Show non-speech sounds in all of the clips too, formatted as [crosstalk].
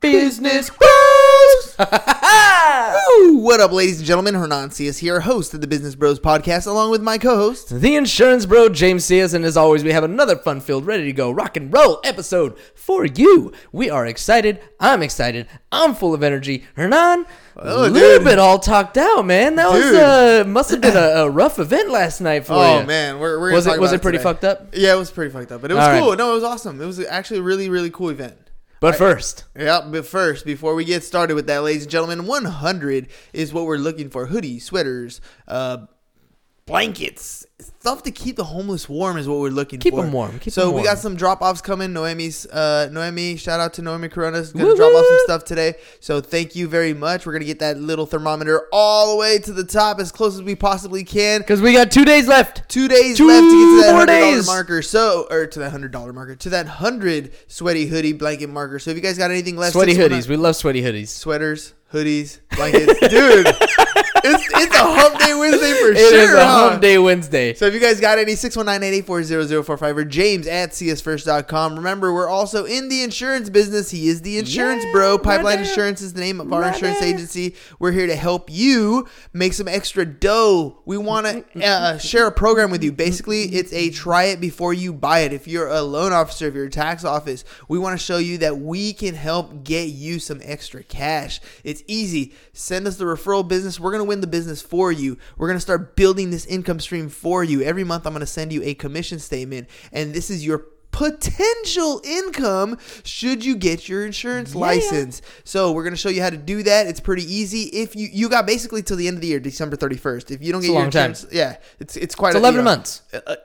Business [laughs] Bros. [laughs] Woo! What up, ladies and gentlemen? Hernan Cias here, host of the Business Bros podcast, along with my co-host. the insurance bro, James Cias, and as always, we have another fun filled, ready to go rock and roll episode for you. We are excited. I'm excited. I'm full of energy. Hernan, Oh, a little dude. bit all talked out, man. That was Dude. uh, must have been a, a rough event last night for you. Oh man, we're, we're Was it- was it pretty today. fucked up? Yeah, it was pretty fucked up, but it was All right. cool. No, it was awesome. It was actually a really, really cool event. But first, Yeah, but first, before we get started with that, ladies and gentlemen, 100 is what we're looking for: hoodies, sweaters, uh, blankets, stuff to keep the homeless warm is what we're looking for. Keep them warm, keep so 'em we warm. got some drop offs coming. Noemi's, uh, Noemi, shout out to Noemi Corona's gonna drop off some stuff today. So thank you very much. We're gonna get that little thermometer all the way to the top as close as we possibly can. because we got two days left. Two days Two left to get to that hundred dollar marker. So, or to that hundred dollar marker, to that hundred sweaty hoodie blanket marker. So, if you guys got anything left, Sweaty 619 hoodies. We love sweaty hoodies. sweaters, hoodies, blankets, [laughs] dude. It's it's a hump day Wednesday for It [laughs] sure. It is a huh? hump day Wednesday. So if you guys got any, 619-884-0045 or james at csfirst.com. Remember, we're also in the insurance business. He is the insurance Yeah, bro. Pipeline. Insurance is the name of our Right insurance there. agency. We're here to help you make some extra dough. We want to uh, share a program with you. Basically, it's a try it before you buy it. If you're a loan officer, if you're a tax office, we want to show you that we can help get you some extra cash. It's easy. Send us the referral business. We're going to win the business for you. We're going to start building this income stream for you. Every month, I'm going to send you a commission statement, and this is your potential income should you get your insurance license. So we're going to show you how to do that. It's pretty easy. If you you got basically till the end of the year, December 31st. If you don't It's get your long time. insurance, yeah, it's it's quite It's a, 11 you know, months. uh, uh,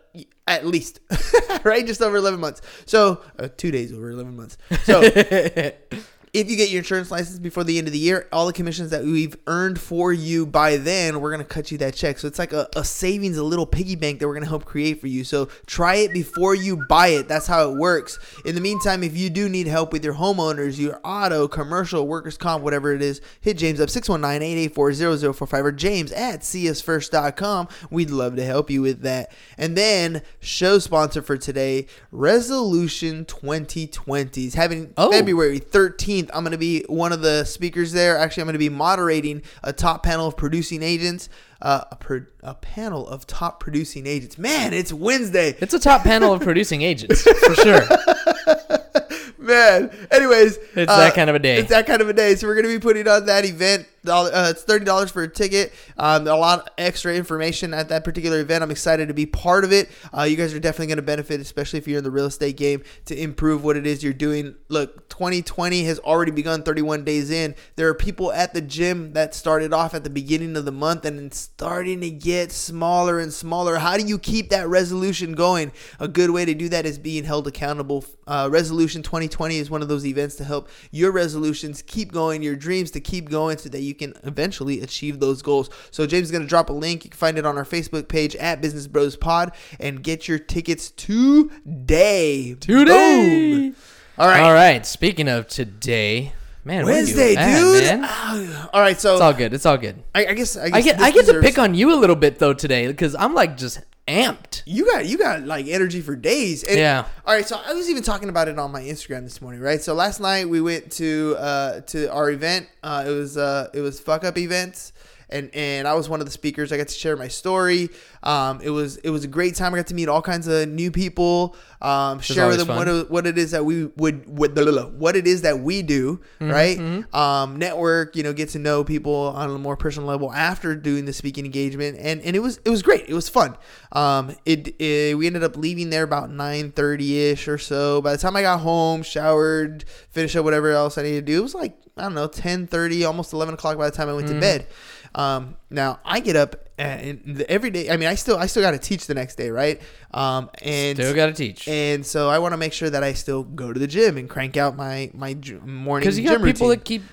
at least, [laughs] right? Just over 11 months. So, uh, two days over 11 months. So, [laughs] if you get your insurance license before the end of the year, all the commissions that we've earned for you by then, we're going to cut you that check. So, it's like a, a savings, a little piggy bank that we're going to help create for you. So, try it before you buy it. That's how it works. In the meantime, if you do need help with your homeowners, your auto, commercial, workers' comp, whatever it is, hit James up 619 884 0045 or James at csfirst.com. We'd love to help you with that. And then, show sponsor for today, Resolution 2020 is having Oh. February 13th. I'm going to be one of the speakers there. Actually, I'm going to be moderating a top panel of producing agents. Uh, a, pro- a panel of top producing agents. Man, it's Wednesday. It's a top panel of producing agents, for sure. [laughs] Man. Anyways, It's that kind of a day. It's that kind of a day. So we're gonna be putting on that event. Uh, it's thirty dollars for a ticket. Um, a lot of extra information at that particular event. I'm excited to be part of it. Uh, you guys are definitely gonna benefit, especially if you're in the real estate game, to improve what it is you're doing. Look, 2020 has already begun. 31 days in, there are people at the gym that started off at the beginning of the month and it's starting to get smaller and smaller. How do you keep that resolution going? A good way to do that is being held accountable. Uh, resolution 2020 is one of those events to help your resolutions keep going, your dreams to keep going, so that you can eventually achieve those goals. So James is going to drop a link. You can find it on our Facebook page at Business Bros Pod and get your tickets today. Today. Boom. All right. All right. Speaking of today, man, Wednesday, at, dude. man? Ah, All right, so It's all good. It's all good. I, I guess I, guess I get I get to pick on you a little bit though today because I'm like just amped. You got you got like energy for days. And, Yeah. All right. So I was even talking about it on my Instagram this morning, right? So last night we went to uh to our event. Uh, it was uh it was fuck up events, and and I was one of the speakers. I got to share my story. Um, it was it was a great time. I got to meet all kinds of new people. Um, share with them what fun. what it is that we would what, what it is that we do, Mm-hmm, right? Um, network, you know, get to know people on a more personal level after doing the speaking engagement, and and it was it was great. It was fun. Um, it, it we ended up leaving there about nine thirty ish or so. By the time I got home, showered, finished up whatever else I needed to do, it was like I don't know, ten thirty, almost eleven o'clock by the time I went Mm-hmm. to bed. Um, now I get up and every day. I mean, I still I still got to teach the next day, right? Um, and Still got to teach. and so I want to make sure that I still go to the gym and crank out my my morning Because you got people routine. that keep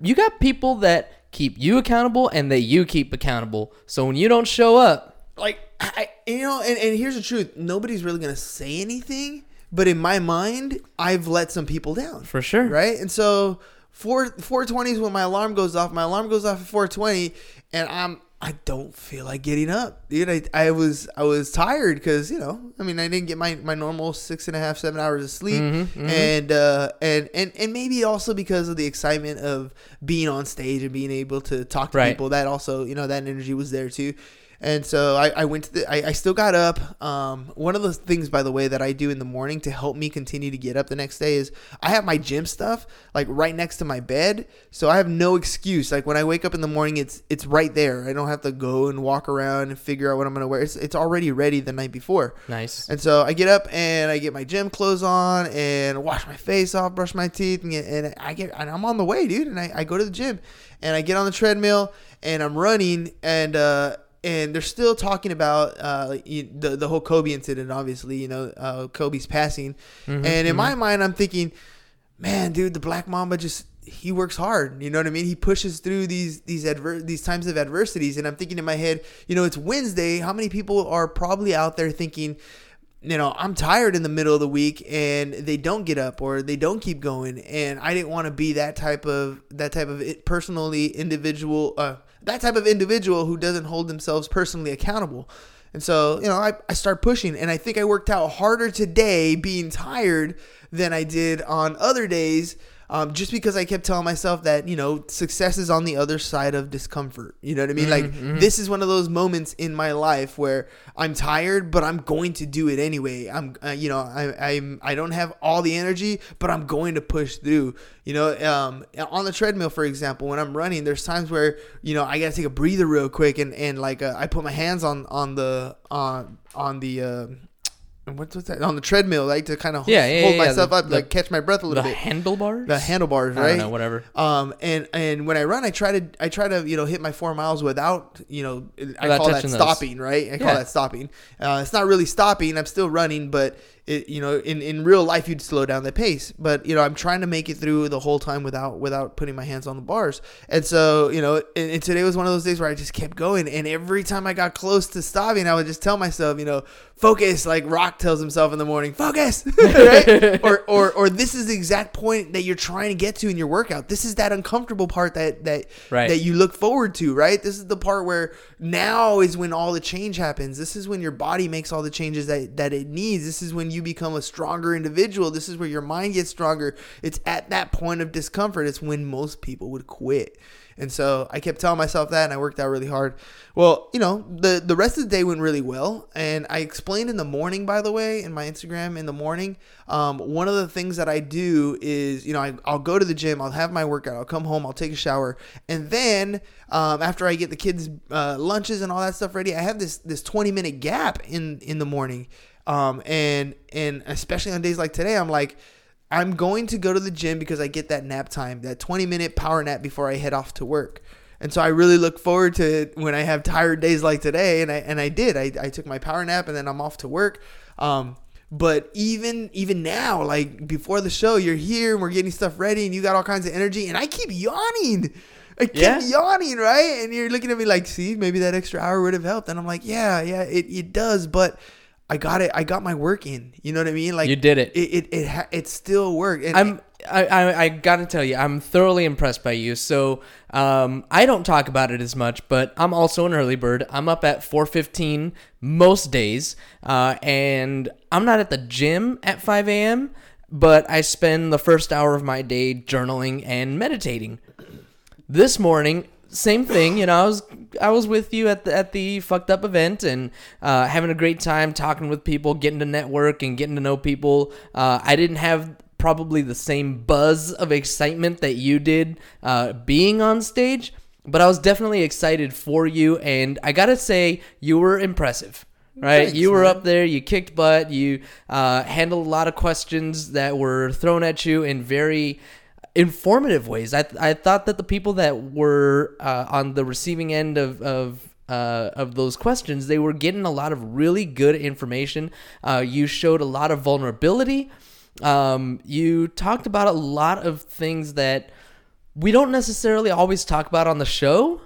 you got people that keep you accountable and that you keep accountable. So when you don't show up, like I, you know, and, and here's the truth: nobody's really gonna say anything, but in my mind, I've let some people down for sure. right? And so four four twenty is when my alarm goes off. My alarm goes off at four twenty, and I'm I don't feel like getting up, dude. I, I was I was tired because you know I mean I didn't get my, my normal six and a half seven hours of sleep, and uh and and and maybe also because of the excitement of being on stage and being able to talk to Right. people. That also you know that energy was there too. And so I, I went to the, I, I still got up. Um, one of the things, by the way, that I do in the morning to help me continue to get up the next day is I have my gym stuff like right next to my bed, so I have no excuse. Like when I wake up in the morning, it's it's right there. I don't have to go and walk around and figure out what I'm gonna wear. It's it's already ready the night before. Nice. And so I get up and I get my gym clothes on and wash my face off, brush my teeth, and, get, and I get and I'm on the way, dude. And I, I go to the gym and I get on the treadmill and I'm running and uh and they're still talking about uh the the whole Kobe incident, obviously, you know, uh, Kobe's passing. and in my mind, I'm thinking, man, dude, the Black Mamba just he works hard. You know what I mean? He pushes through these these adver- these times of adversities. And I'm thinking in my head, you know, it's Wednesday. How many people are probably out there thinking, you know, I'm tired in the middle of the week and they don't get up or they don't keep going. And I didn't want to be that type of that type of personally individual, uh, that type of individual who doesn't hold themselves personally accountable. And so, you know, I, I start pushing and I think I worked out harder today being tired than I did on other days. Um, just because I kept telling myself that you know success is on the other side of discomfort. You know what I mean? Like this is one of those moments in my life where I'm tired, but I'm going to do it anyway. I'm uh, you know I, I'm I don't have all the energy, but I'm going to push through. You know, um, on the treadmill, for example, when I'm running, there's times where you know I gotta take a breather real quick and and like uh, I put my hands on on the on on the. Uh, What's, that on the treadmill, like to kind of Yeah, yeah, hold yeah, myself the- up, the- like catch my breath a The little bit handlebars. the handlebars, I right? don't know, whatever. Um, and and when I run, I try to I try to you know hit my four miles without you know I Without call that touching those. stopping, right? I call that stopping. Uh, it's not really stopping. I'm still running, but it you know in, in real life you'd slow down the pace. But you know I'm trying to make it through the whole time without without putting my hands on the bars. And so you know and, and today was one of those days where I just kept going. And every time I got close to stopping, I would just tell myself, you know, focus. Like Rock tells himself in the morning, focus, [laughs] [laughs] right? or or or this is the exact point that you're trying to get to in your workout. This is that uncomfortable part that that Right. that you look forward to, right? This is the part where now is when all the change happens. This is when your body makes all the changes that that it needs. This is when you become a stronger individual. This is where your mind gets stronger. It's at that point of discomfort. It's when most people would quit. And so I kept telling myself that, and I worked out really hard. Well, you know, the the rest of the day went really well, and I explained in the morning, by the way, in my Instagram in the morning. Um, one of the things that I do is, you know, I, I'll go to the gym, I'll have my workout, I'll come home, I'll take a shower, and then um, after I get the kids' uh, lunches and all that stuff ready, I have this this twenty minute gap in in the morning, um, and and especially on days like today, I'm like. I'm going to go to the gym because I get that nap time, that 20 minute power nap before I head off to work. And so I really look forward to it when I have tired days like today. And I, and I did, I, I took my power nap and then I'm off to work. Um, but even, even now, like before the show, you're here and we're getting stuff ready and you got all kinds of energy and I keep yawning. I keep Yeah. yawning, right? And you're looking at me like, see, maybe that extra hour would have helped. And I'm like, yeah, yeah, it, it does. But I got it. I got my work in. You know what I mean? Like You did it. It it it, ha- it still worked. And I'm I, I, I gotta tell you, I'm thoroughly impressed by you. So um, I don't talk about it as much, but I'm also an early bird. I'm up at 4:15 most days, uh, and I'm not at the gym at 5 a.m. But I spend the first hour of my day journaling and meditating. This morning, same thing. You know, I was I was with you at the at the fucked up event and uh, having a great time talking with people, getting to network and getting to know people. Uh, I didn't have probably the same buzz of excitement that you did uh, being on stage, but I was definitely excited for you. And I gotta say, you were impressive. Right, Thanks, you were man. up there. You kicked butt. You uh, handled a lot of questions that were thrown at you in very informative ways. I, I thought that the people that were uh, on the receiving end of of uh, of those questions, they were getting a lot of really good information. Uh, you showed a lot of vulnerability. Um, you talked about a lot of things that we don't necessarily always talk about on the show.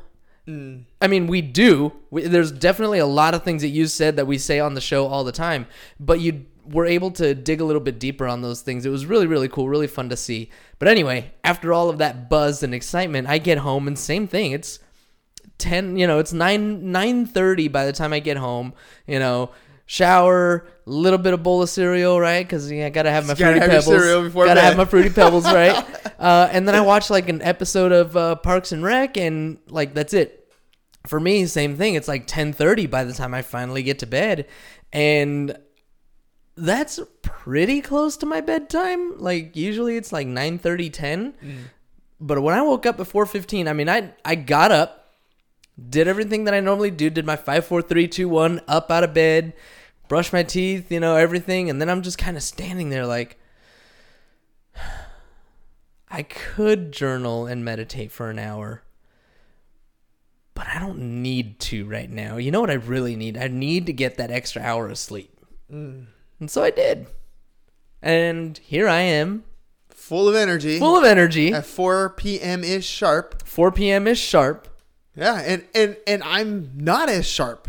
I mean, we do. We, there's definitely a lot of things that you said that we say on the show all the time, but you were able to dig a little bit deeper on those things. It was really, really cool, really fun to see. But anyway, after all of that buzz and excitement, I get home and same thing. It's ten, you know, it's nine nine thirty by the time I get home. You know, shower, little bit of bowl of cereal, right? Because yeah, I gotta have my fruity have pebbles. cereal before gotta bed. have my fruity pebbles, [laughs] right? uh, and then I watch like an episode of uh, Parks and Rec, and like that's it. For me, same thing. It's like ten thirty by the time I finally get to bed, and that's pretty close to my bedtime. Like usually it's like 9 30, 10. Mm. But when I woke up at 4:15, I mean I I got up, did everything that I normally do, did my 5 4 3 2 1 up out of bed, brushed my teeth, you know, everything, and then I'm just kind of standing there like [sighs] I could journal and meditate for an hour. But I don't need to right now. You know what I really need? I need to get that extra hour of sleep. Mm. And so I did. And here I am, Full of energy. full of energy. at 4 p.m. ish sharp. 4 p.m. is sharp. Yeah, and and and I'm not as sharp.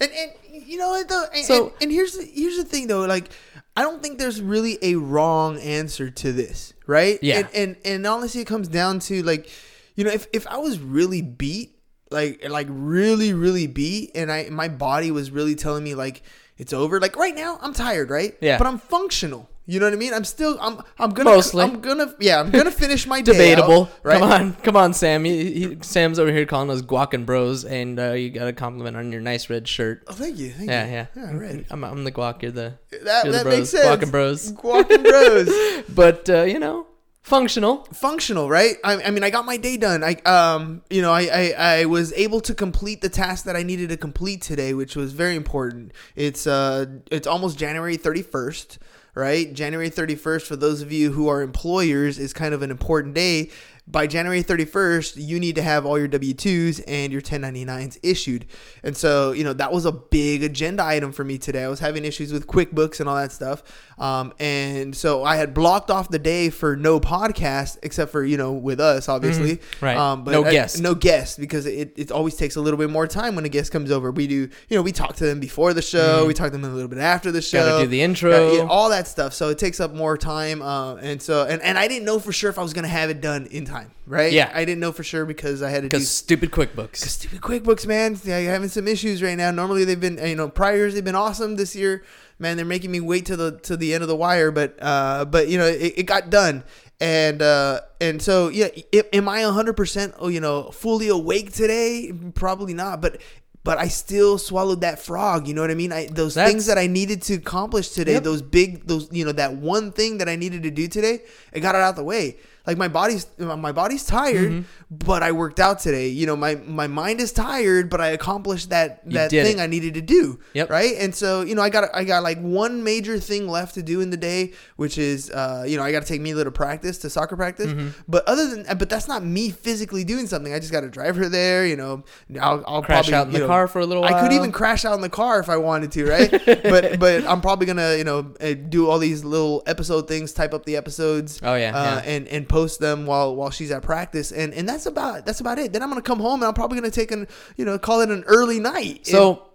And and you know what though? And, So- and, and here's the, here's the thing though, like I don't think there's really a wrong answer to this, right? Yeah. And and, and honestly, it comes down to like, you know, if if I was really beat, like like really really beat, and I my body was really telling me like it's over. Like right now, I'm tired, right? Yeah. But I'm functional. You know what I mean? I'm still I'm I'm gonna Mostly. I'm gonna yeah I'm gonna finish my [laughs] day out, Debatable. right? Come on, come on, Sam. He, he, Sam's over here calling us guac and bros, and uh, you got a compliment on your nice red shirt. Oh, thank you. Thank Yeah, you. yeah. Yeah, right. I'm, I'm the guac. You're the That, you're the bros. makes sense. Guac and bros. Guac and bros. [laughs] But uh, you know, functional. Functional, right? I, I mean, I got my day done. I, um, you know, I, I, I was able to complete the task that I needed to complete today, which was very important. It's, uh, it's almost January 31st, right? January 31st, for those of you who are employers, is kind of an important day. By January 31st, you need to have all your W 2s and your 1099s issued. And so, you know, that was a big agenda item for me today. I was having issues with QuickBooks and all that stuff. Um, and so I had blocked off the day for no podcast, except for, you know, with us, obviously. Mm-hmm. Right. Um, but No I- guest. no guest because it, it always takes a little bit more time when a guest comes over. We do, you know, we talk to them before the show, we talk to them a little bit after the show. Mm-hmm. Gotta do the intro. Gotta- yeah, all that stuff. So it takes up more time. Uh, and so, and, and I didn't know for sure if I was going to have it done in time, right? Yeah. I didn't know for sure because I had to do Because stupid QuickBooks. Stupid QuickBooks, man. Yeah, you're having some issues right now. Normally they've been, you know, prior years they've been awesome. This year, man, they're making me wait to the to the end of the wire. But uh, but you know, it, it got done, and uh, and so yeah, i- am I 100 percent, oh, you know, fully awake today? Probably not, but. But I still swallowed that frog. You know what I mean? I, those That's- things that I needed to accomplish today, Yep. those big, those you know, that one thing that I needed to do today, I got it out the way. Like my body's my body's tired, Mm-hmm. but I worked out today. You know, my my mind is tired, but I accomplished that that thing it. I needed to do. Yep. Right. And so you know, I got I got like one major thing left to do in the day, which is uh, you know I got to take Mila to practice to soccer practice. Mm-hmm. But other than but that's not me physically doing something. I just got to drive her there. You know, I'll, I'll Crash probably, out in the know, car for a little I could even crash out in the car if I wanted to, right? [laughs] but but I'm probably gonna you know uh, do all these little episode things, type up the episodes, Oh, yeah, uh, yeah. and and post them while while she's at practice, and and that's about that's about it. Then I'm gonna come home and I'm probably gonna take an you know call it an early night. So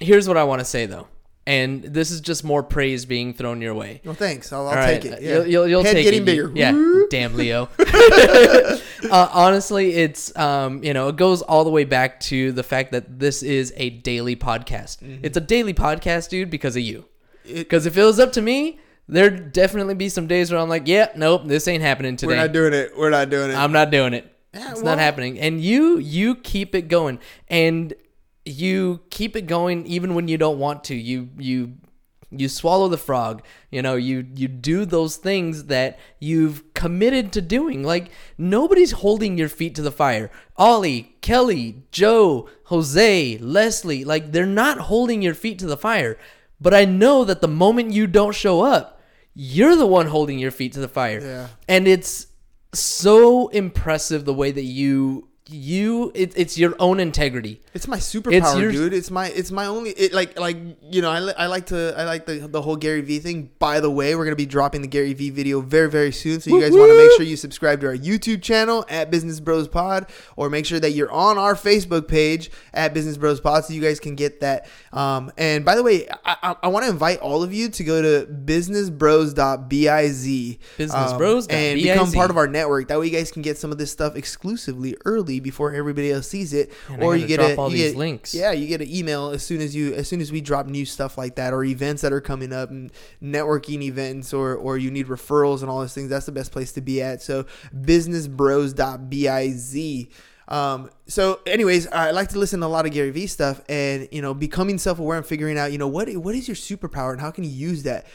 here's what I want to say though, and this is just more praise being thrown your way. Well, thanks. I'll, I'll right, take it. Yeah. You'll, you'll, you'll Head take getting it. bigger. Yeah, damn Leo. [laughs] [laughs] uh, honestly, it's um, you know, it goes all the way back to the fact that this is a daily podcast. Mm-hmm. It's a daily podcast, dude, because of you. Because if it was up to me, there'd definitely be some days where I'm like, yeah, nope, this ain't happening today. We're not doing it. We're not doing it. I'm not doing it. Yeah, it's well- not happening. And you you keep it going, and you keep it going even when you don't want to. You you you swallow the frog. You know you you do those things that you've committed to doing. Like nobody's holding your feet to the fire. Ollie, Kelly, Joe, Jose, Leslie, like they're not holding your feet to the fire. But I know that the moment you don't show up, you're the one holding your feet to the fire. Yeah. And it's so impressive the way that you you it, it's your own integrity. It's my superpower, your- dude. It's my it's my only it like like you know I, I like to I like the the whole Gary Vee thing. By the way, we're gonna be dropping the Gary Vee video very very soon, so you guys want to make sure you subscribe to our YouTube channel at Business Bros Pod, or make sure that you're on our Facebook page at Business Bros Pod, so you guys can get that. Um, and by the way, I I, I want to invite all of you to go to businessbros.biz, Businessbros.biz. um, and become part of our network. That way, you guys can get some of this stuff exclusively early before everybody else sees it, And or you get drop a, all you these get- links. Yeah, you get an email as soon as you as soon as we drop new stuff like that, or events that are coming up, and networking events, or or you need referrals and all those things. That's the best place to be at. So businessbros.biz. Um, so, anyways, I like to listen to a lot of Gary Vee stuff, and you know, becoming self-aware and figuring out, you know, what what is your superpower and how can you use that.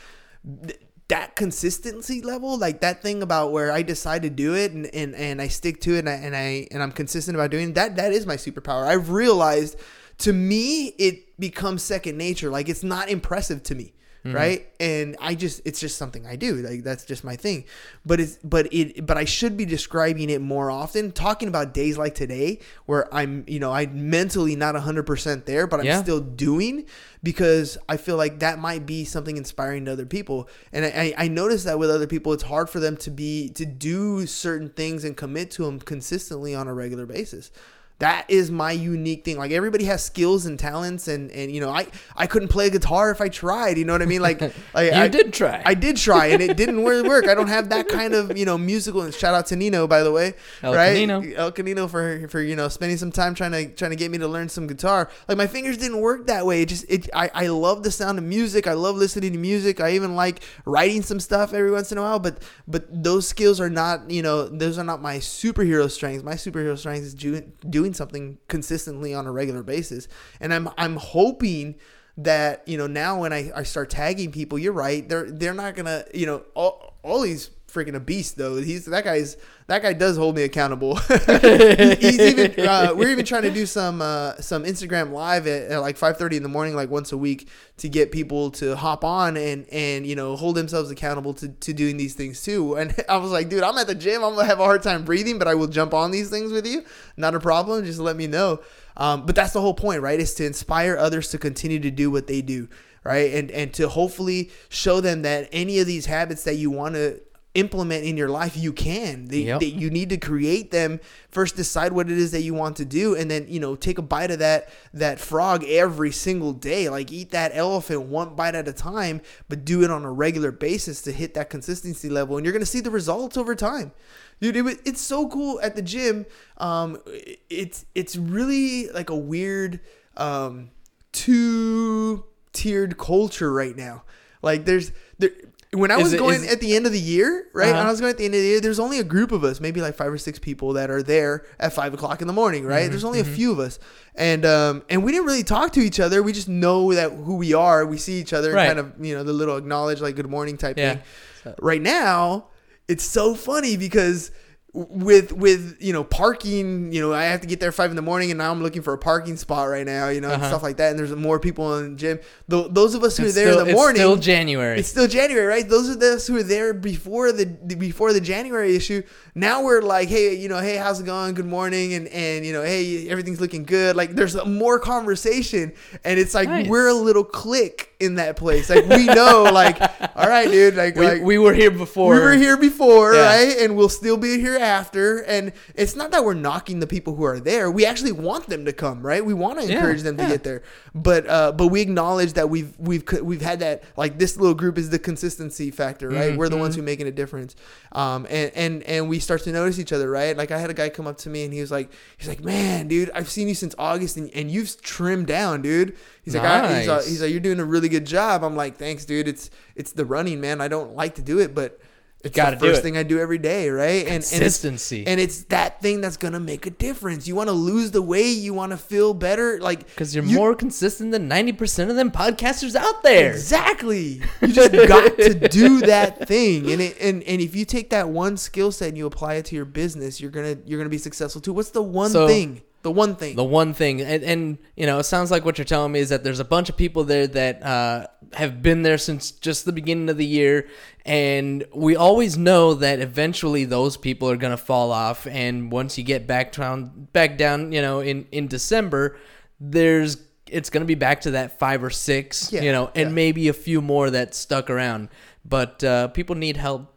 Th- that consistency level, like that thing about where I decide to do it and, and, and I stick to it and I, and I and I'm consistent about doing it, that that is my superpower. I've realized to me it becomes second nature. Like it's not impressive to me. Mm-hmm. Right. And I just it's just something I do. Like that's just my thing. But it's but it but I should be describing it more often, talking about days like today where I'm, you know, I'm mentally not hundred percent there, but I'm Yeah. still doing because I feel like that might be something inspiring to other people. And I, I notice that with other people, it's hard for them to be to do certain things and commit to them consistently on a regular basis. That is my unique thing. Like everybody has skills and talents, and and you know I I couldn't play guitar if I tried. You know what I mean? Like [laughs] like You I did try. I did try, and it didn't really work. I don't have that kind of you know musical. And shout out to Nino, by the way, El right? Canino. El Canino for for you know spending some time trying to trying to get me to learn some guitar. Like my fingers didn't work that way. It just it I, I love the sound of music. I love listening to music. I even like writing some stuff every once in a while. But but those skills are not you know those are not my superhero strengths. My superhero strength is doing doing something consistently on a regular basis. And I'm I'm hoping that you know now when I, I start tagging people, you're right. They're they're not gonna you know all all these freaking a beast though. He's that guy's that guy does hold me accountable. [laughs] He's even [laughs] uh, we're even trying to do some uh, some Instagram live at, at like 5:30 in the morning, like once a week, to get people to hop on and and you know hold themselves accountable to, to doing these things too. [laughs] And I was like, dude, I'm at the gym. I'm gonna have a hard time breathing, but I will jump on these things with you. Not a problem. Just let me know. Um, but that's the whole point, right? Is to inspire others to continue to do what they do, right? And and to hopefully show them that any of these habits that you want to implement in your life you can. They, Yep. they- you need to create them. First decide what it is that you want to do and then you know take a bite of that that frog every single day. Like eat that elephant one bite at a time but do it on a regular basis to hit that consistency level and you're going to see the results over time. Dude it, it's so cool at the gym. Um it's it's really like a weird um two tiered culture right now. Like there's there when I Is was it- going is- at the end of the year, right? Uh-huh. When I was going at the end of the year, there's only a group of us, maybe like five or six people that are there at five o'clock in the morning, right? Mm-hmm, There's only a few of us, and um, and we didn't really talk to each other. We just know that who we are. We see each other, Right. and kind of you know the little acknowledge like good morning type Yeah. thing. Right now, it's so funny because with with you know parking you know i have to get there five in the morning and now i'm looking for a parking spot right now you know and Uh-huh. stuff like that and there's more people in the gym Th- those of us who are there still, in the it's morning still January. it's still January, right? Those are those who are there before the before the January issue. Now we're like, hey, you know, hey, how's it going? Good morning, and and you know, hey, everything's looking good. Like there's more conversation, and it's like Nice. we're a little clique in that place. Like we know, like, [laughs] all right, dude, like, we, like we were here before. we were here before, Yeah. right? And we'll still be here after. And it's not that we're knocking the people who are there. We actually want them to come, right? We want to Yeah, encourage them to yeah. get there. But uh, but we acknowledge that we've we've we've had that like this little group is the consistency factor, right? We're the Mm-hmm. ones who making a difference. Um, and and and we start to notice each other, right? Like I had a guy come up to me and he was like, he's like, man, dude, I've seen you since August and, and you've trimmed down, dude. He's like, I, he's, like, he's like, you're doing a really good job. I'm like, thanks, dude. It's it's the running, man. I don't like to do it, but It's Gotta the first thing I do every day, right? And and it's- Consistency. And it's, that thing that's gonna make a difference. You want to lose the weight. You want to feel better. Like Because you're you- more consistent than 90% of them podcasters out there. Exactly. You just got to do [laughs] that thing. And it, and and if you take that one skill set and you apply it to your business, you're gonna you're gonna be successful too. What's the one So- thing? The one thing. The one thing, and, and you know, it sounds like what you're telling me is that there's a bunch of people there that uh, have been there since just the beginning of the year, and we always know that eventually those people are gonna fall off, and once you get back down, back down, you know, in in December, there's it's gonna be back to that five or six, Yeah, you know, and yeah. maybe a few more that stuck around, but uh, people need help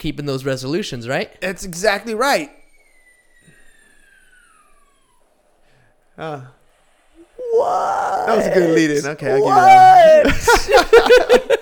keeping those resolutions, right? That's exactly right. Uh, What? that was a good lead in. Okay, I'll give you that.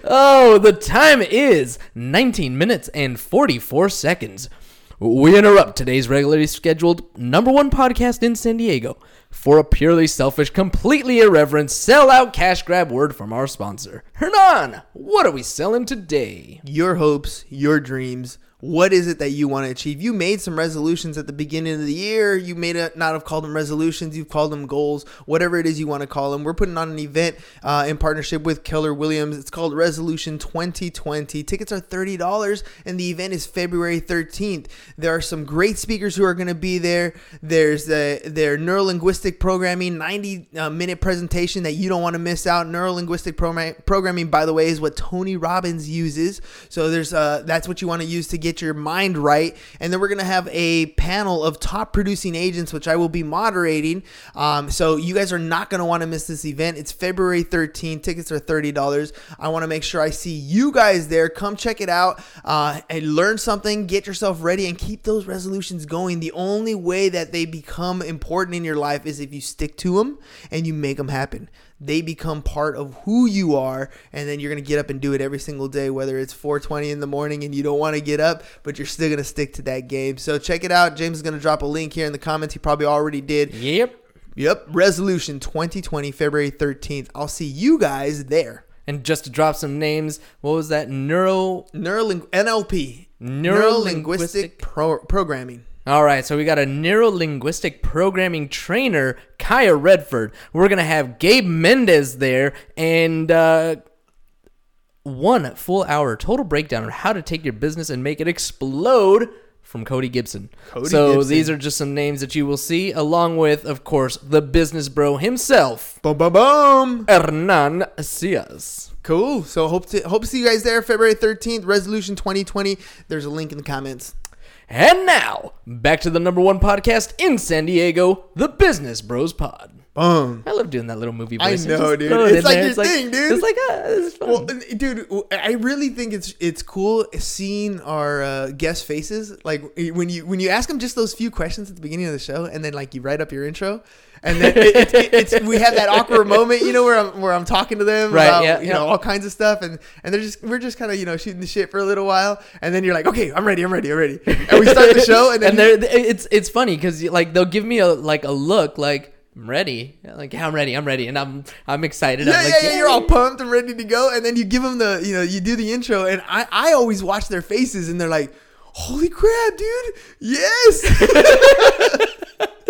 [laughs] [laughs] oh, the time is 19 minutes and 44 seconds. We interrupt today's regularly scheduled number one podcast in San Diego for a purely selfish, completely irreverent, sell-out cash grab word from our sponsor. Hernan, what are we selling today? Your hopes, your dreams. What is it that you want to achieve? You made some resolutions at the beginning of the year. You may not have called them resolutions. You've called them goals. Whatever it is you want to call them. We're putting on an event uh, in partnership with Keller Williams. It's called Resolution 2020. Tickets are thirty dollars, and the event is February 13th. There are some great speakers who are going to be there. There's uh, their neurolinguistic programming 90 uh, minute presentation that you don't want to miss out. Neurolinguistic program- programming, by the way, is what Tony Robbins uses. So there's uh, that's what you want to use to get your mind right. And then we're gonna have a panel of top producing agents, which I will be moderating. Um, so you guys are not gonna want to miss this event. It's February 13th. Tickets are thirty dollars. I want to make sure I see you guys there. Come check it out uh, and learn something. Get yourself ready and keep those resolutions going. The only way that they become important in your life is if you stick to them and you make them happen they become part of who you are and then you're going to get up and do it every single day whether it's 4:20 in the morning and you don't want to get up but you're still going to stick to that game. So check it out. James is going to drop a link here in the comments. He probably already did. Yep. yep. Resolution 2020 February 13th I'll see you guys there. And just to drop some names, what was that? Neuro. Neuroling- NLP Neuro-linguistic- pro- programming All right, so we got a neuro linguistic programming trainer, Kaya Redford. We're gonna have Gabe Mendez there, and uh, one full hour total breakdown on how to take your business and make it explode from Cody Gibson. Cody so Gibson. these are just some names that you will see, along with, of course, the business bro himself, boom boom boom Hernan Cias. cool so hope to hope to see you guys there February 13th resolution 2020 there's a link in the comments And now back to the number one podcast in San Diego, the Business Bros Pod. Boom I love doing that little movie I voice. know, Just dude. it It's like there. your thing, dude. It's like, ah, is fun. Well, dude, I really think it's it's cool seeing our uh, guest faces. Like when you when you ask them just those few questions at the beginning of the show, and then like you write up your intro, and then it, it, it, it's we have that awkward moment, you know, where I'm where I'm talking to them Right, about yeah, you yeah. know all kinds of stuff, and and they're just we're just kind of you know shooting the shit for a little while, and then you're like, okay, I'm ready, I'm ready, I'm ready, and we start the show, and then [laughs] and it's it's funny because like they'll give me a like a look like I'm ready, like yeah, I'm ready, I'm ready, and I'm I'm excited. Yeah, I'm like, yeah, yeah. You're all pumped and ready to go, and then you give them the, you know, you do the intro, and I, I always watch their faces, and they're like, "Holy crap, dude! Yes, [laughs]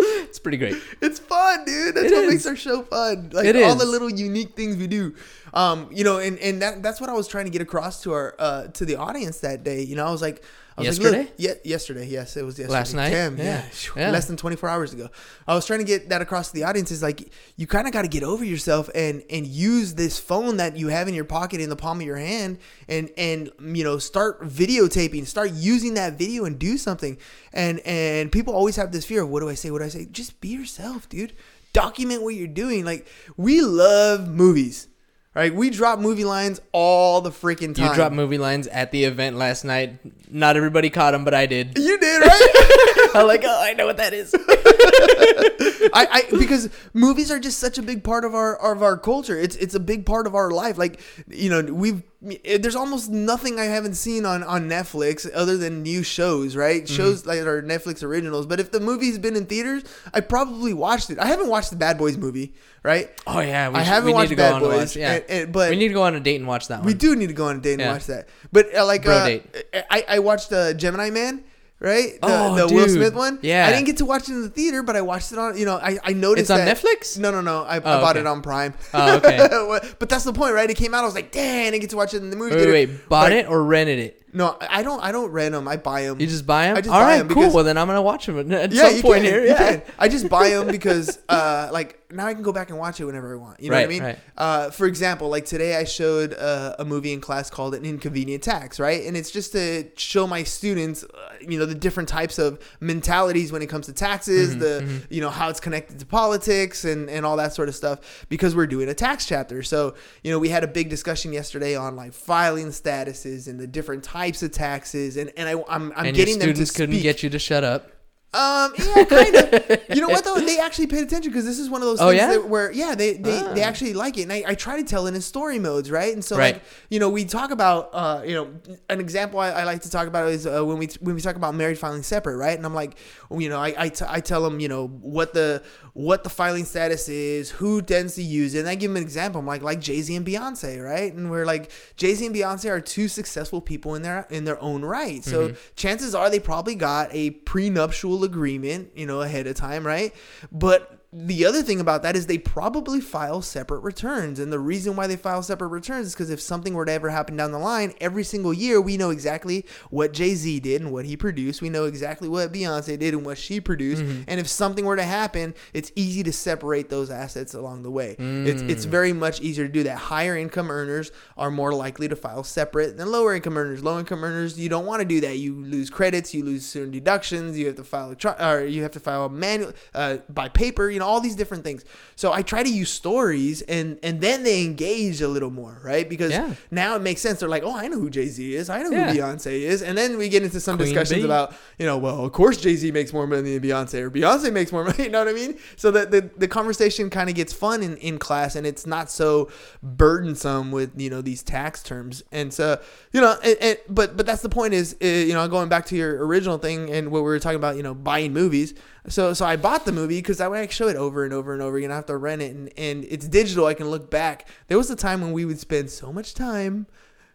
It's pretty great. it's fun, dude. That's It what is. makes our show fun. Like It all is. the little unique things we do. Um, you know, and and that that's what I was trying to get across to our uh to the audience that day. You know, I was like. I was Yesterday? Like, yeah, yesterday. Yes, it was yesterday. Last night? Damn, Yeah. yeah. Yeah. Less than 24 hours ago. I was trying to get that across to the audience is like you kind of got to get over yourself and and use this phone that you have in your pocket in the palm of your hand and and you know start videotaping, start using that video and do something. And and people always have this fear of what do I say? What do I say? Just be yourself, dude. Document what you're doing. Like we love movies. Right? We drop movie lines all the freaking time. You dropped movie lines at the event last night. Not everybody caught them, but I did. You did, right? [laughs] I'm like, oh, I know what that is. [laughs] [laughs] I, I because movies are just such a big part of our of our culture. It's it's a big part of our life. Like you know, we've there's almost nothing I haven't seen on on Netflix other than new shows, right? Mm-hmm. Shows like are Netflix originals. But if the movie's been in theaters, I probably watched it. I haven't watched the Bad Boys movie, right? Oh yeah, we I should- haven't watched need to Bad Boys, watch. Yeah, and- and- but- we need to go on a date and watch that one. We do need to go on a date and Yeah. watch that. But uh, like Bro uh, date. I I watched uh, Gemini Man. Right, the, Oh, the Will dude. Smith one. Yeah. I didn't get to watch it in the theater, but I watched it on. You know, I, I noticed It's on that- Netflix? No, no, no. I, I Oh, bought okay. it on Prime. Oh, okay. [laughs] but that's the point, right? It came out. I was like, dang, I didn't get to watch it in the movie Wait, theater. wait, wait, bought But- it or rented it? No, I don't. I don't rent them. I buy them. You just buy them? I just All buy right, 'em cool. because- Well, then I'm gonna watch them at yeah, some you point can, here. you Yeah. can. I just buy them [laughs] because, uh, like, now I can go back and watch it whenever I want. You know what I Right, mean? right. Uh, for example, like today I showed uh, a movie in class called An Inconvenient Tax, right? And it's just to show my students, uh, you know, the different types of mentalities when it comes to taxes, Mm-hmm, the, you know, how it's connected to politics and, and all that sort of stuff because we're doing a tax chapter. So, you know, we had a big discussion yesterday on like filing statuses and the different types of taxes. And, and I, I'm, I'm and getting your them to students couldn't get you to shut up. Um, yeah, kind of. you know what though? [laughs] They actually paid attention because this is one of those Oh, things yeah? that where yeah they they, they Ah. actually like it, and I, I try to tell it in story modes, right? And so Right. like you know we talk about uh you know an example I, I like to talk about is uh, when we when we talk about married filing separate, right? And I'm like you know I I, t- I tell them you know what the what the filing status is, who tends to use it, and I give them an example. I'm like like Jay Z and Beyonce, right? And we're like Jay Z and Beyonce are two successful people in their in their own right, so Mm-hmm. chances are they probably got a prenuptial agreement, you know, ahead of time, right? But the other thing about that is they probably file separate returns. And the reason why they file separate returns is because if something were to ever happen down the line, every single year we know exactly what Jay Z did and what he produced. We know exactly what Beyonce did and what she produced. And if something were to happen, it's easy to separate those assets along the way. It's, it's very much easier to do that. Higher income earners are more likely to file separate than lower income earners. Low income earners, you don't want to do that. You lose credits, you lose certain deductions, you have to file electro- or you have to file a manual uh, by paper. You know all these different things. So I try to use stories, and and then they engage a little more, right? Because Yeah. now it makes sense. They're like, oh, I know who Jay Z is. I know Yeah. who Beyonce is, and then we get into some Queen discussions bee. about you know, well, of course Jay Z makes more money than Beyonce, or Beyonce makes more [laughs] money. You know what I mean? So that the, the conversation kind of gets fun in, in class, and it's not so burdensome with you know these tax terms. And so you know, and, and, but but that's the point is uh, you know going back to your original thing and what we were talking about, you know, buying movies. So so I bought the movie because that way I can show it over and over and over again. I have to rent it, and and it's digital. I can look back. There was a time when we would spend so much time.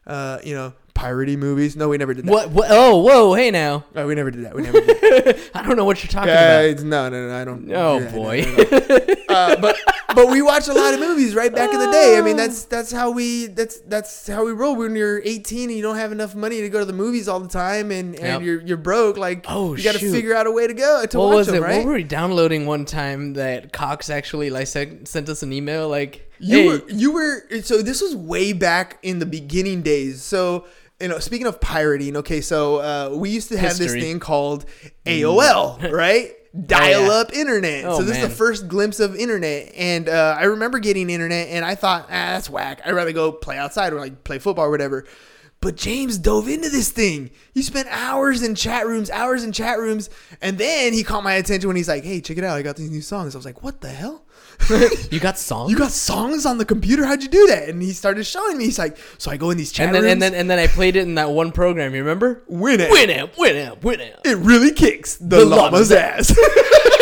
Uh, you know, pirating movies. No, we never did that. What, what? Oh, whoa! Hey now, Uh, we never did that. We never did that. [laughs] I don't know what you're talking Yeah, about. it's- no, no, no, I don't. Oh do that, no, boy. no, no. Uh, but but we watched a lot of movies right back in the day. I mean, that's that's how we that's that's how we roll. When you're 18 and you don't have enough money to go to the movies all the time, and, and Yep. you're you're broke, like Oh, you got to shoot. figure out a way to go to what watch was them, it? right? What were we downloading one time that Cox actually like sent, sent us an email like, You hey, were you were so this was way back in the beginning days. So you know, speaking of pirating, okay, so uh, we used to have this thing called AOL, [laughs] right? Dial up internet. Oh, so this is the first glimpse of internet, and uh, I remember getting internet, and I thought, ah, that's whack. I'd rather go play outside or like play football or whatever. But James dove into this thing. He spent hours in chat rooms, hours in chat rooms, and then he caught my attention when he's like, "Hey, check it out! I got these new songs." I was like, "What the hell?" [laughs] you got songs? you got songs on the computer? How'd you do that? And he started showing me. He's like, so I go in these chat and then rooms. and then and then I played it in that one program. You remember? Winamp. Win it, Winamp, win it. It really kicks the, The llama's llama's ass. [laughs]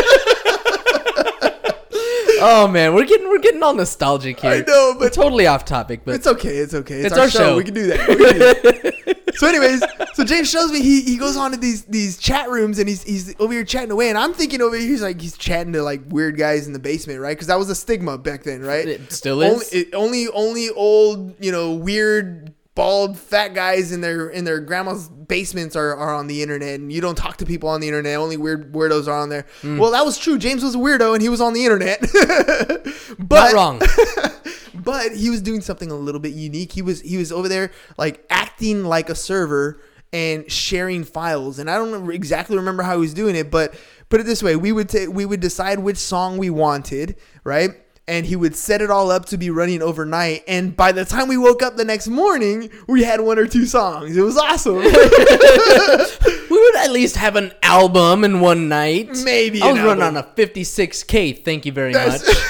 Oh man, we're getting we're getting all nostalgic here. I know, but- we're totally off topic. But it's okay. It's okay. It's, It's our, our show. show. We can do that. We can do that. [laughs] so, anyways, so James shows me he, he goes on to these these chat rooms and he's he's over here chatting away, and I'm thinking over here he's like he's chatting to like weird guys in the basement, right? Because that was a stigma back then, right? It still only, is. it, only only old you know weird bald fat guys in their in their grandma's basements are, are on the internet and you don't talk to people on the internet only weird weirdos are on there Hmm. well that was true james was a weirdo and he was on the internet [laughs] but not wrong. [laughs] but he was doing something a little bit unique. He was he was over there like acting like a server and sharing files. And I don't exactly remember how he was doing it, but put it this way: we would take we would decide which song we wanted, right? And he would set it all up to be running overnight. And by the time we woke up the next morning, we had one or two songs. It was awesome. [laughs] we would at least have an album in one night. Maybe I was running on a 56k. Thank you very That's- much. [laughs]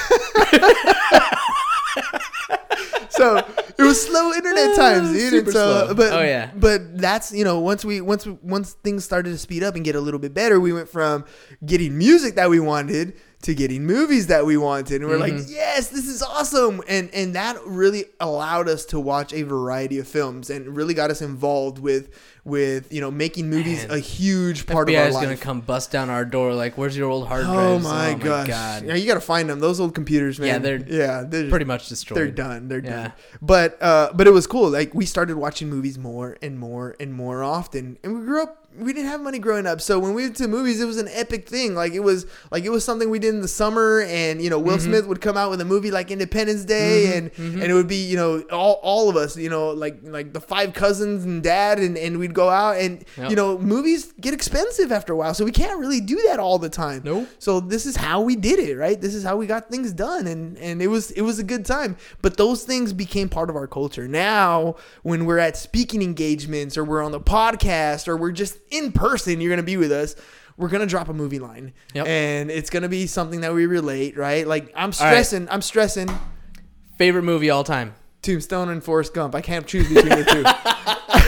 so it was slow internet [laughs] times, dude. super so, slow. But Oh, yeah. but that's you know once we once once things started to speed up and get a little bit better, we went from getting music that we wanted to getting movies that we wanted, and we're Mm-hmm. like, yes, this is awesome, and and that really allowed us to watch a variety of films and really got us involved with with you know making movies Man. a huge part FBI of our is life. gonna come bust down our door. Like, where's your old hard Oh drives? my gosh! god. Yeah, you gotta find them. Those old computers, man. Yeah, they're yeah, they're Pretty much destroyed. they're done. They're Yeah. done. But uh, but it was cool. Like we started watching movies more and more and more often, and we grew up. We didn't have money growing up, so when we went to movies, it was an epic thing. Like it was like it was something we did in the summer, and you know Will Mm-hmm. Smith would come out with a movie like Independence Day, and and it would be you know all, all of us, you know like like the five cousins and dad, and and we'd go out, and Yep. you know movies get expensive after a while, so we can't really do that all the time. Nope. So this is how we did it, right? This is how we got things done, and and it was it was a good time. But those things became part of our culture. Now, when we're at speaking engagements, or we're on the podcast, or we're just in person, you're gonna be with us. We're gonna drop a movie line, Yep. and it's gonna be something that we relate, right? Like I'm right. stressing, I'm stressing. Favorite movie all time. Tombstone and Forrest Gump. I can't choose between the two. [laughs]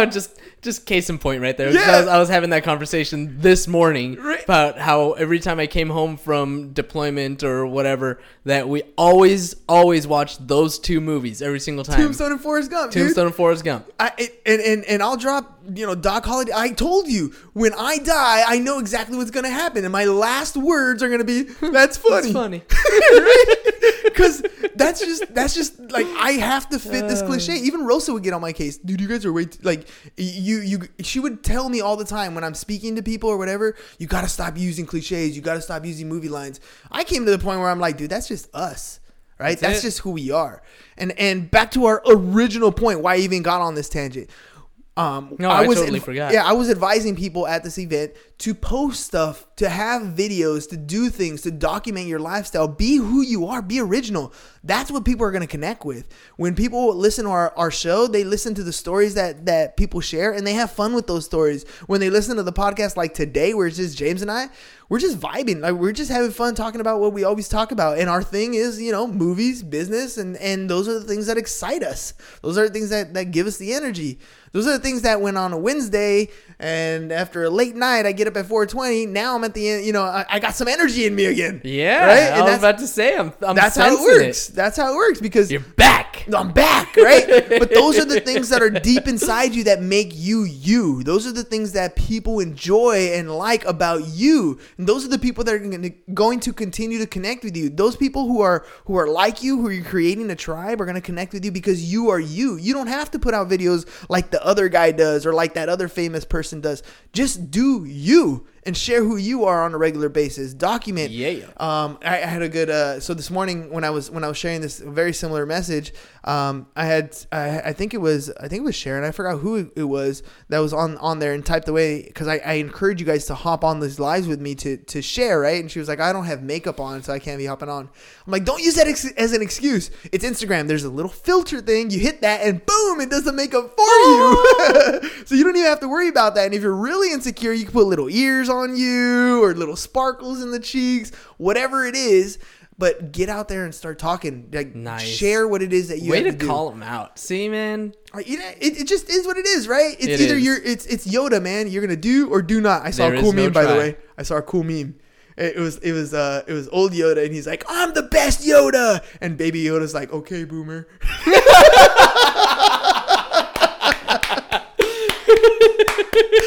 Oh, [laughs] just just case in point right there. Yeah. I, was, I was having that conversation this morning Right. about how every time I came home from deployment or whatever, that we always always watch those two movies every single time. Tombstone and Forrest Gump. dude. Tombstone and Forrest Gump. I it, and, and and I'll drop you know Doc Holliday. I told you when I die, I know exactly what's gonna happen, and my last words are gonna be [laughs] "That's funny." It's funny. [laughs] Because that's just that's just like I have to fit this uh. cliche. Even Rosa would get on my case, dude. You guys are way too, like you you. She would tell me all the time when I'm speaking to people or whatever. You got to stop using cliches. You got to stop using movie lines. I came to the point where I'm like, dude, that's just us. Right, that's, That's just who we are, and and back to our original point, why I even got on this tangent. Um, No, I totally forgot. Yeah, I was advising people at this event to post stuff, to have videos, to do things, to document your lifestyle. Be who you are, be original. That's what people are going to connect with. When people listen to our, our show, they listen to the stories that, that people share and they have fun with those stories. When they listen to the podcast like today, where it's just James and I, we're just vibing. Like we're just having fun talking about what we always talk about. And our thing is, you know, movies, business, and, and those are the things that excite us. Those are the things that, that give us the energy. Those are the things that went on a Wednesday and after a late night, I get up at 420. Now I'm at the end, you know, I, I got some energy in me again. Yeah, Right? I was about to say I'm. I'm that's how it works. That's how it works because You're back. I'm back, right? [laughs] but those are the things that are deep inside you that make you you. Those are the things that people enjoy and like about you. And those are the people that are going to continue to connect with you. Those people who are who are like you, who you're creating a tribe, are going to connect with you because you are you. You don't have to put out videos like the other guy does or like that other famous person does. Just do you and share who you are on a regular basis. Document. Yeah. Um, I, I had a good. Uh, so this morning when I was when I was sharing this very similar message, um, I had I, I think it was I think it was Sharon. I forgot who it was that was on on there and typed away because I, I encourage you guys to hop on these lives with me to to share right. And she was like, I don't have makeup on, so I can't be hopping on. I'm like, don't use that ex- as an excuse. It's Instagram. There's a little filter thing. You hit that and boom, it does the makeup for you. [laughs] so you don't even have to worry about that. And if you're really insecure, you can put little ears on you or little sparkles in the cheeks, whatever it is. But get out there and start talking. Like, Nice. share what it is that you Way to to, call him out. See, man. You know, it, it just is what it is, right? It's It either is. you're it's it's Yoda, man. You're gonna do or do not. I saw There a cool is no meme, by the way. I saw a cool meme. It it was it was uh it was old Yoda, and he's like, "I'm the best Yoda," and baby Yoda's like, "Okay, boomer." [laughs]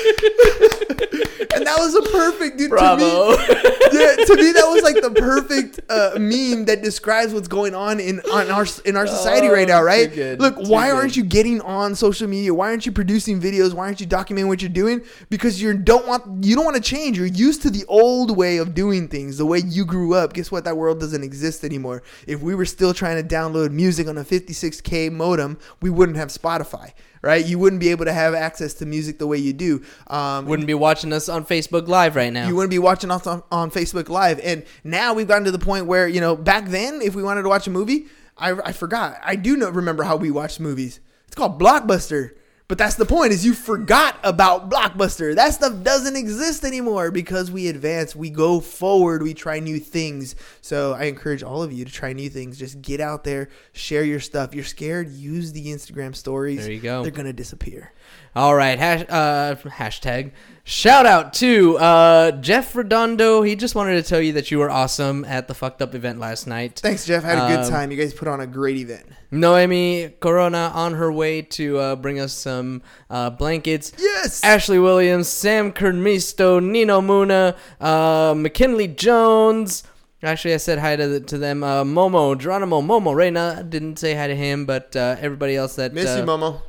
[laughs] and that was a perfect dude. To me, Bravo. yeah, to me that was like the perfect uh, meme that describes what's going on in on our in our society right now, Oh, right? good, Look, why good. aren't you getting on social media? Why aren't you producing videos? Why aren't you documenting what you're doing? Because you don't want you don't want to change. You're used to the old way of doing things, the way you grew up. Guess what? That world doesn't exist anymore. If we were still trying to download music on a 56k modem, we wouldn't have Spotify, right? You wouldn't be able to have access to music the way you do. Um, Wouldn't be watching us on Facebook Live right now. you wouldn't be watching us on, on Facebook Live. And now we've gotten to the point where, you know, back then, if we wanted to watch a movie, I, I forgot. I do know, remember how we watched movies. It's called Blockbuster. But that's the point is you forgot about Blockbuster. That stuff doesn't exist anymore because we advance, we go forward, we try new things. So I encourage all of you to try new things. Just get out there, share your stuff. You're scared, use the Instagram stories. There you go. They're going to disappear. All right, hash, uh, hashtag. Shout out to uh, Jeff Redondo. He just wanted to tell you that you were awesome at the fucked up event last night. Thanks, Jeff. Had a good Um, time. You guys put on a great event. Noemi Corona on her way to uh, bring us some uh, blankets. Yes. Ashley Williams, Sam Kermisto, Nino Muna, uh, McKinley Jones. Actually, I said hi to, the, to them. Uh, Momo, Geronimo, Momo, Reyna. Didn't say hi to him, but uh, everybody else that Miss you, Momo.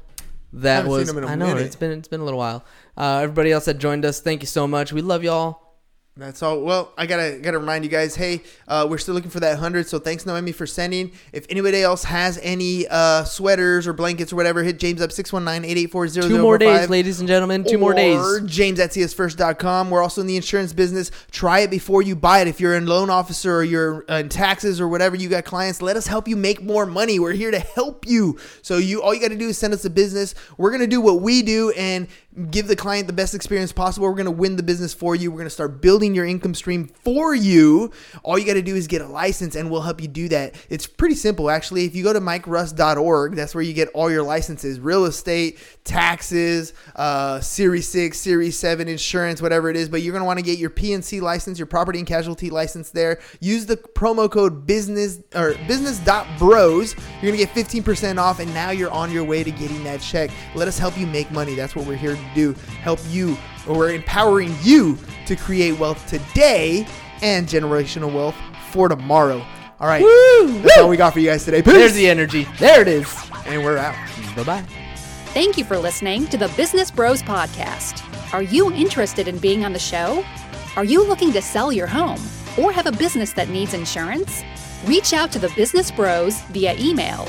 that was him in a I know minute. it's been it's been a little while. Uh, everybody else that joined us, thank you so much. We love y'all. That's all. Well, I gotta gotta remind you guys. Hey, uh, we're still looking for that hundred. So thanks, Noemi, for sending. If anybody else has any uh, sweaters or blankets or whatever, hit James up 619-884-0045. Two more days, ladies and gentlemen. Two more days. Or James at csfirst.com. We're also in the insurance business. Try it before you buy it. If you're in loan officer or you're in taxes or whatever, you got clients, let us help you make more money. We're here to help you. So you all you got to do is send us a business. We're gonna do what we do and give the client the best experience possible. We're gonna win the business for you. We're gonna start building your income stream for you. All you got to do is get a license, and we'll help you do that. It's pretty simple, actually. If you go to mikeruss.org, that's where you get all your licenses: real estate, taxes, uh, Series Six, Series Seven, insurance, whatever it is. But you're gonna want to get your PNC license, your property and casualty license there. Use the promo code business or business.bros. You're gonna get 15% off, and now you're on your way to getting that check. Let us help you make money. That's what we're here to do. Help you, or we're empowering you to create wealth today and generational wealth for tomorrow. All right, Woo! that's all we got for you guys today. Peace. There's the energy. There it is. and we're out. Bye bye. Thank you for listening to the Business Bros Podcast. Are you interested in being on the show? Are you looking to sell your home or have a business that needs insurance? Reach out to the Business Bros via email